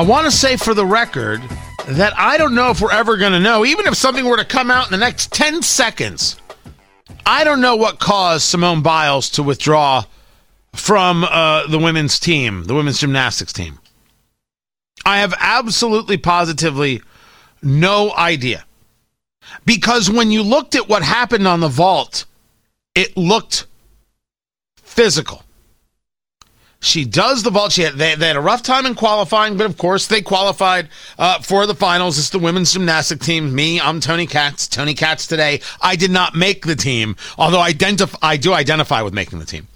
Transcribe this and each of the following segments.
I want to say for the record that I don't know if we're ever going to know, even if something were to come out in the next 10 seconds. I don't know what caused Simone Biles to withdraw from uh, the women's team, the women's gymnastics team. I have absolutely positively no idea. Because when you looked at what happened on the vault, it looked physical. She does the vault. She had, they, they had a rough time in qualifying, but of course they qualified uh, for the finals. It's the women's gymnastic team. Me, I'm Tony Katz. Tony Katz today. I did not make the team, although identif- I do identify with making the team.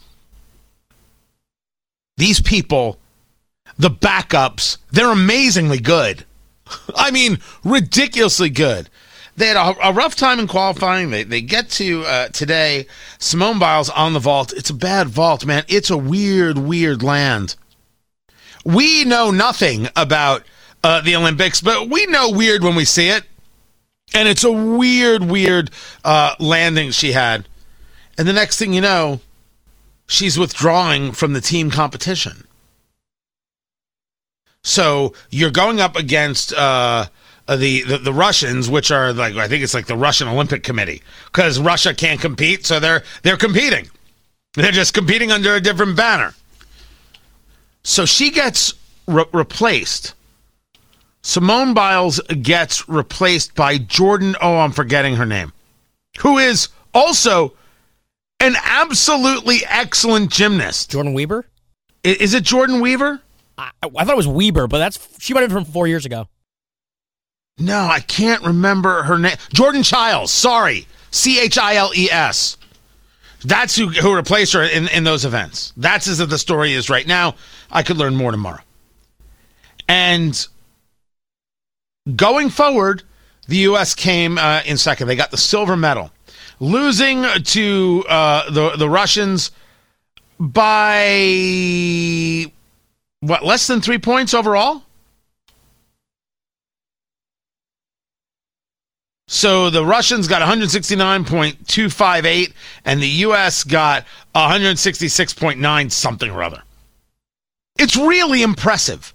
These people, the backups, they're amazingly good. I mean, ridiculously good. They had a, a rough time in qualifying. They, they get to uh, today. Simone Biles on the vault. It's a bad vault, man. It's a weird, weird land. We know nothing about uh, the Olympics, but we know weird when we see it. And it's a weird, weird uh, landing she had. And the next thing you know, she's withdrawing from the team competition. So you're going up against uh, the, the, the Russians, which are like I think it's like the Russian Olympic Committee, because Russia can't compete, so they're they're competing. They're just competing under a different banner. So she gets re- replaced. Simone Biles gets replaced by Jordan. Oh, I'm forgetting her name, who is also an absolutely excellent gymnast. Jordan Weaver. I- Is it Jordan Weaver? I, I thought it was Weaver, but that's she might have been from four years ago. No, I can't remember her name. Jordan Childs. Sorry, C H I L E S. That's who who replaced her in in those events. That's as the story is right now. I could learn more tomorrow. And going forward, the U.S. came uh, in second. They got the silver medal, losing to uh, the the Russians by what less than three points overall. So the Russians got 169.258 and the US got 166.9 something or other. It's really impressive.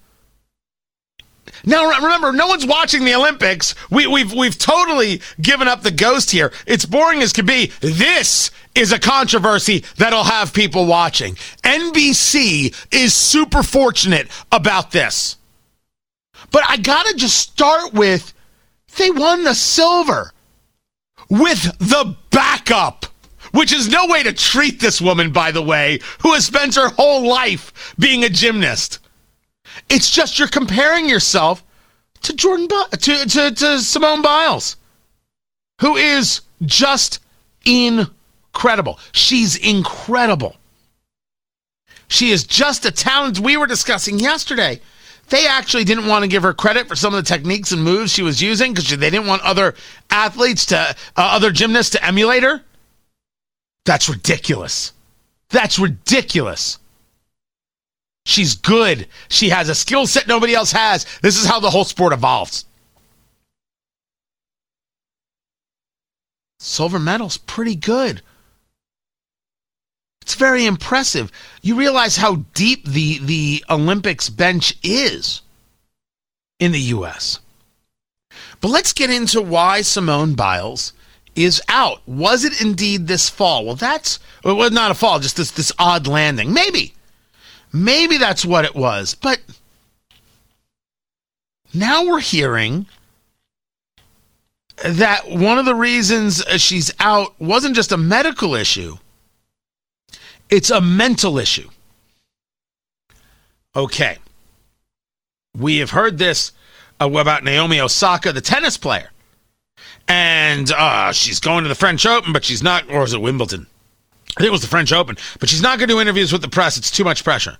Now remember, no one's watching the Olympics. We, we've we've totally given up the ghost here. It's boring as could be. This is a controversy that'll have people watching. NBC is super fortunate about this. But I gotta just start with they won the silver with the backup, which is no way to treat this woman, by the way, who has spent her whole life being a gymnast. It's just you're comparing yourself to Jordan Bi- to, to to Simone Biles, who is just incredible. She's incredible. She is just a talent we were discussing yesterday. They actually didn't want to give her credit for some of the techniques and moves she was using because they didn't want other athletes to, uh, other gymnasts to emulate her. That's ridiculous. That's ridiculous. She's good. She has a skill set nobody else has. This is how the whole sport evolves. Silver medal's pretty good. Very impressive. You realize how deep the the Olympics bench is in the US. But let's get into why Simone Biles is out. Was it indeed this fall? Well, that's well, not a fall, just this this odd landing. Maybe. Maybe that's what it was. But now we're hearing that one of the reasons she's out wasn't just a medical issue, it's a mental issue. Okay. We have heard this uh, about Naomi Osaka, the tennis player. And uh, she's going to the French Open, but she's not, or is it Wimbledon? I think it was the French Open, but she's not going to do interviews with the press. It's too much pressure.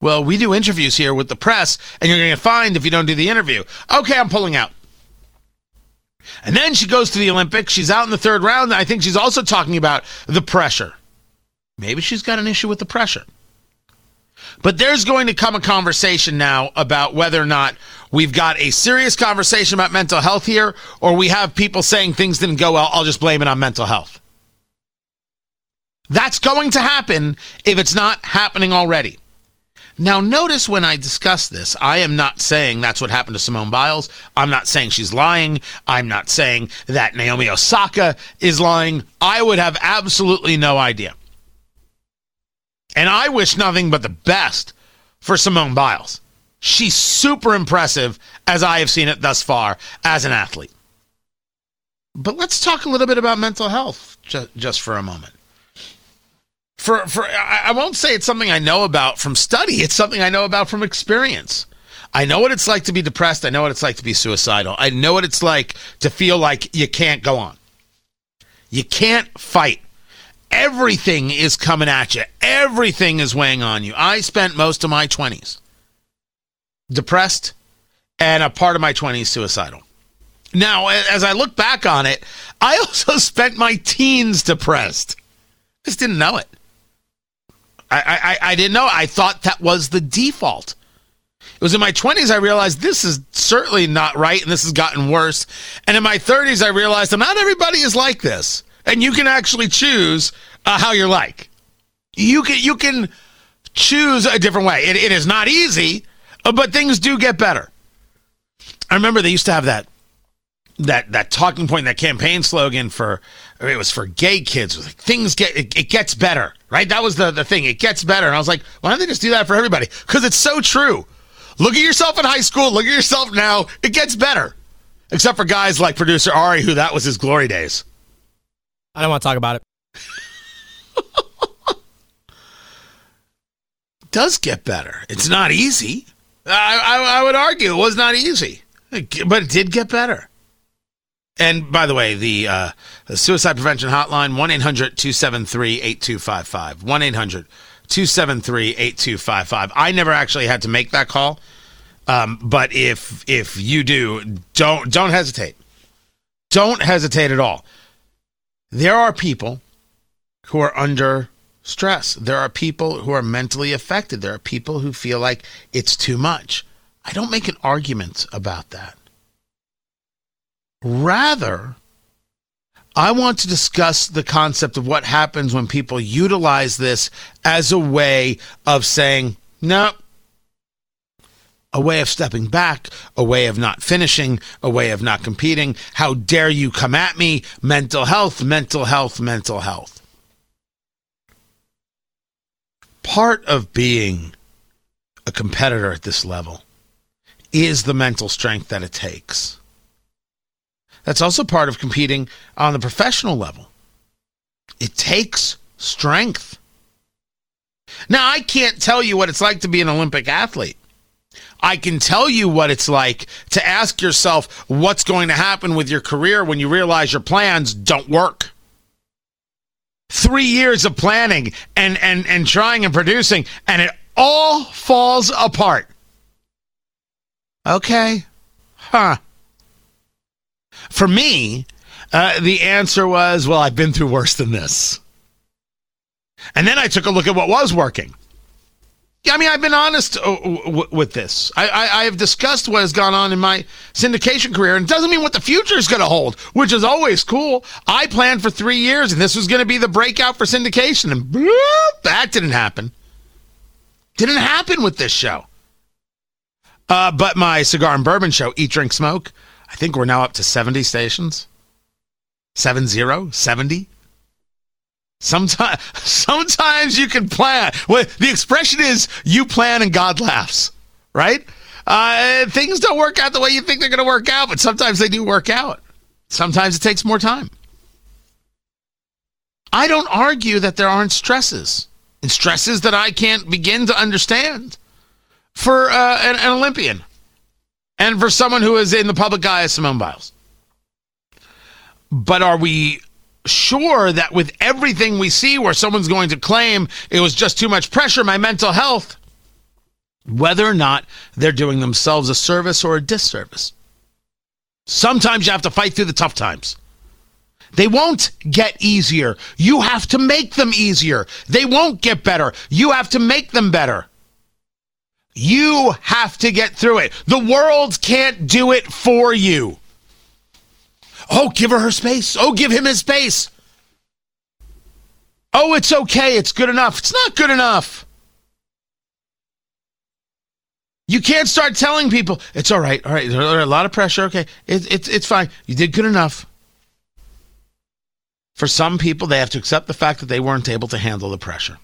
Well, we do interviews here with the press, and you're going to get fined if you don't do the interview. Okay, I'm pulling out. And then she goes to the Olympics. She's out in the third round. I think she's also talking about the pressure. Maybe she's got an issue with the pressure. But there's going to come a conversation now about whether or not we've got a serious conversation about mental health here, or we have people saying things didn't go well. I'll just blame it on mental health. That's going to happen if it's not happening already. Now, notice when I discuss this, I am not saying that's what happened to Simone Biles. I'm not saying she's lying. I'm not saying that Naomi Osaka is lying. I would have absolutely no idea. And I wish nothing but the best for Simone Biles. She's super impressive as I have seen it thus far as an athlete. But let's talk a little bit about mental health ju- just for a moment. For for I I won't say it's something I know about from study. It's something I know about from experience. I know what it's like to be depressed. I know what it's like to be suicidal. I know what it's like to feel like you can't go on. You can't fight. Everything is coming at you. Everything is weighing on you. I spent most of my 20s depressed and a part of my 20s suicidal. Now, as I look back on it, I also spent my teens depressed. Just didn't know it. I, I, I didn't know. I thought that was the default. It was in my 20s I realized this is certainly not right and this has gotten worse. And in my 30s I realized not everybody is like this. And you can actually choose uh, how you're like. You can you can choose a different way. It, it is not easy, uh, but things do get better. I remember they used to have that that that talking point, that campaign slogan for it was for gay kids. Was like things get it, it gets better, right? That was the the thing. It gets better, and I was like, why don't they just do that for everybody? Because it's so true. Look at yourself in high school. Look at yourself now. It gets better, except for guys like producer Ari, who that was his glory days. I don't want to talk about it. does get better. It's not easy. I, I, I would argue it was not easy, but it did get better. And by the way, the, uh, the suicide prevention hotline, 1 800 273 8255. 1 800 273 8255. I never actually had to make that call. Um, but if if you do, don't don't hesitate. Don't hesitate at all. There are people who are under stress. There are people who are mentally affected. There are people who feel like it's too much. I don't make an argument about that. Rather, I want to discuss the concept of what happens when people utilize this as a way of saying, no, a way of stepping back, a way of not finishing, a way of not competing. How dare you come at me? Mental health, mental health, mental health. Part of being a competitor at this level is the mental strength that it takes. That's also part of competing on the professional level. It takes strength. Now, I can't tell you what it's like to be an Olympic athlete. I can tell you what it's like to ask yourself what's going to happen with your career when you realize your plans don't work. Three years of planning and, and, and trying and producing, and it all falls apart. Okay. Huh. For me, uh, the answer was, well, I've been through worse than this. And then I took a look at what was working. Yeah, I mean, I've been honest uh, with this. I, I, I have discussed what has gone on in my syndication career, and it doesn't mean what the future is going to hold, which is always cool. I planned for three years, and this was going to be the breakout for syndication, and bloop, that didn't happen. Didn't happen with this show. Uh, but my cigar and bourbon show, Eat, Drink, Smoke, I think we're now up to 70 stations. 70? 70? Sometimes, sometimes you can plan. Well, the expression is "you plan and God laughs," right? Uh, things don't work out the way you think they're going to work out, but sometimes they do work out. Sometimes it takes more time. I don't argue that there aren't stresses and stresses that I can't begin to understand for uh, an, an Olympian and for someone who is in the public eye as Simone Biles. But are we sure that with everything we see where someone's going to claim it was just too much pressure, my mental health, whether or not they're doing themselves a service or a disservice. Sometimes you have to fight through the tough times. They won't get easier. You have to make them easier. They won't get better. You have to make them better. You have to get through it. The world can't do it for you. Oh, give her her space. Oh, give him his space. Oh, it's okay. It's good enough. It's not good enough. You can't start telling people it's all right. All right, there's a lot of pressure. Okay, it, it's it's fine. You did good enough. For some people, they have to accept the fact that they weren't able to handle the pressure.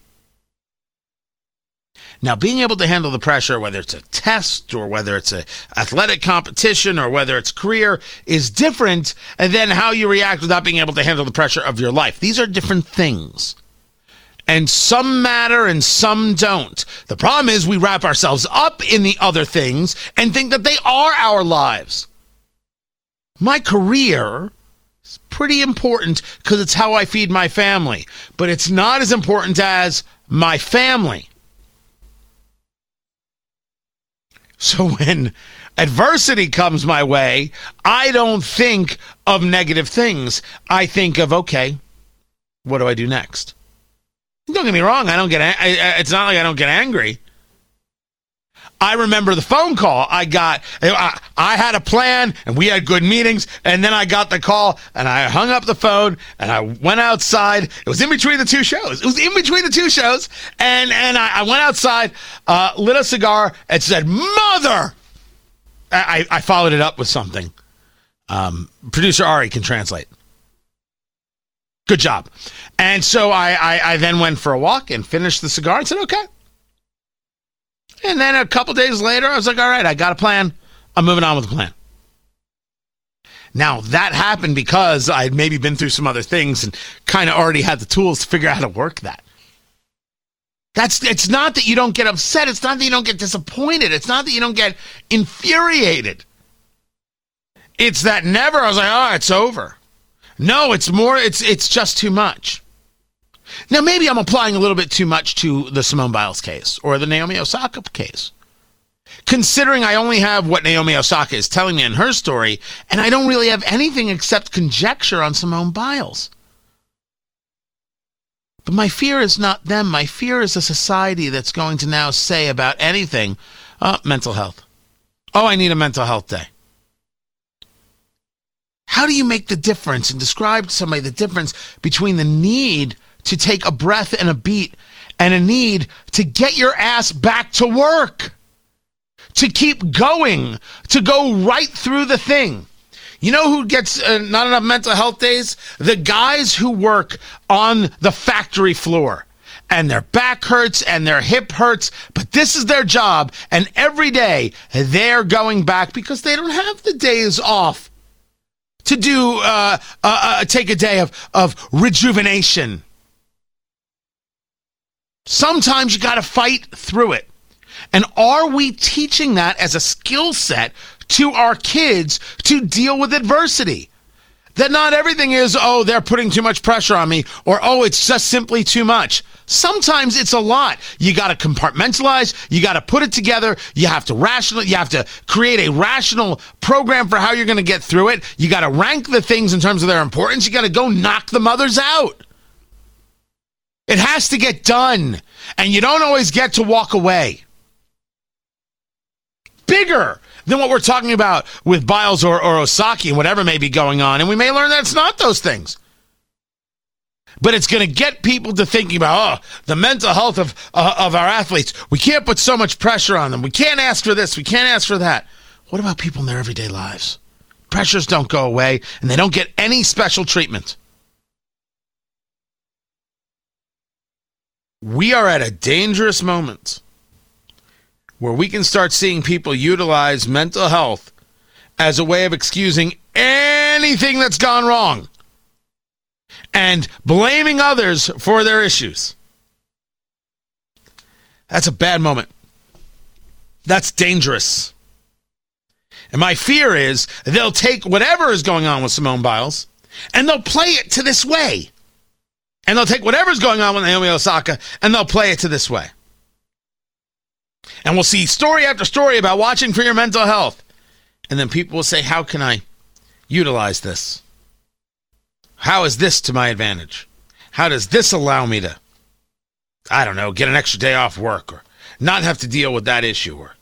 Now, being able to handle the pressure, whether it's a test or whether it's an athletic competition or whether it's career, is different than how you react without being able to handle the pressure of your life. These are different things. And some matter and some don't. The problem is we wrap ourselves up in the other things and think that they are our lives. My career is pretty important because it's how I feed my family, but it's not as important as my family. So when adversity comes my way, I don't think of negative things. I think of, okay, what do I do next? Don't get me wrong. I don't get, I, it's not like I don't get angry. I remember the phone call I got. I, I, had a plan and we had good meetings. And then I got the call and I hung up the phone and I went outside. It was in between the two shows. It was in between the two shows. And, and I, I went outside, uh, lit a cigar and said, Mother! I, I followed it up with something. Um, producer Ari can translate. Good job. And so I, I, I then went for a walk and finished the cigar and said, okay. And then a couple days later, I was like, all right, I got a plan. I'm moving on with the plan. Now, that happened because I'd maybe been through some other things and kind of already had the tools to figure out how to work that. That's it's not that you don't get upset, it's not that you don't get disappointed, it's not that you don't get infuriated. It's that never I was like, "Oh, it's over." No, it's more it's it's just too much. Now, maybe I'm applying a little bit too much to the Simone Biles case or the Naomi Osaka case. Considering I only have what Naomi Osaka is telling me in her story, and I don't really have anything except conjecture on Simone Biles. But my fear is not them. My fear is a society that's going to now say about anything, oh, mental health. Oh, I need a mental health day. How do you make the difference and describe to somebody the difference between the need to take a breath and a beat and a need to get your ass back to work, to keep going, to go right through the thing. You know who gets uh, not enough mental health days? The guys who work on the factory floor and their back hurts and their hip hurts, but this is their job. And every day they're going back because they don't have the days off to do, uh, uh, uh take a day of, of rejuvenation. Sometimes you got to fight through it. And are we teaching that as a skill set to our kids to deal with adversity? That not everything is, oh, they're putting too much pressure on me, or oh, it's just simply too much. Sometimes it's a lot. You got to compartmentalize. You got to put it together. You have to rational. You have to create a rational program for how you're going to get through it. You got to rank the things in terms of their importance. You got to go knock the mothers out. It has to get done. And you don't always get to walk away. Bigger than what we're talking about with Biles or, or Osaki and whatever may be going on. And we may learn that it's not those things. But it's going to get people to thinking about, oh, the mental health of, uh, of our athletes. We can't put so much pressure on them. We can't ask for this. We can't ask for that. What about people in their everyday lives? Pressures don't go away and they don't get any special treatment. We are at a dangerous moment where we can start seeing people utilize mental health as a way of excusing anything that's gone wrong and blaming others for their issues. That's a bad moment. That's dangerous. And my fear is they'll take whatever is going on with Simone Biles and they'll play it to this way. And they'll take whatever's going on with Naomi Osaka and they'll play it to this way. And we'll see story after story about watching for your mental health. And then people will say, How can I utilize this? How is this to my advantage? How does this allow me to, I don't know, get an extra day off work or not have to deal with that issue? Or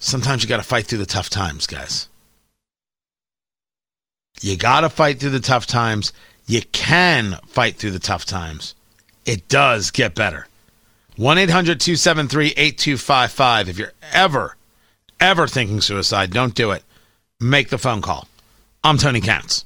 sometimes you got to fight through the tough times, guys. You got to fight through the tough times you can fight through the tough times. It does get better. 1 800 273 8255. If you're ever, ever thinking suicide, don't do it. Make the phone call. I'm Tony Katz.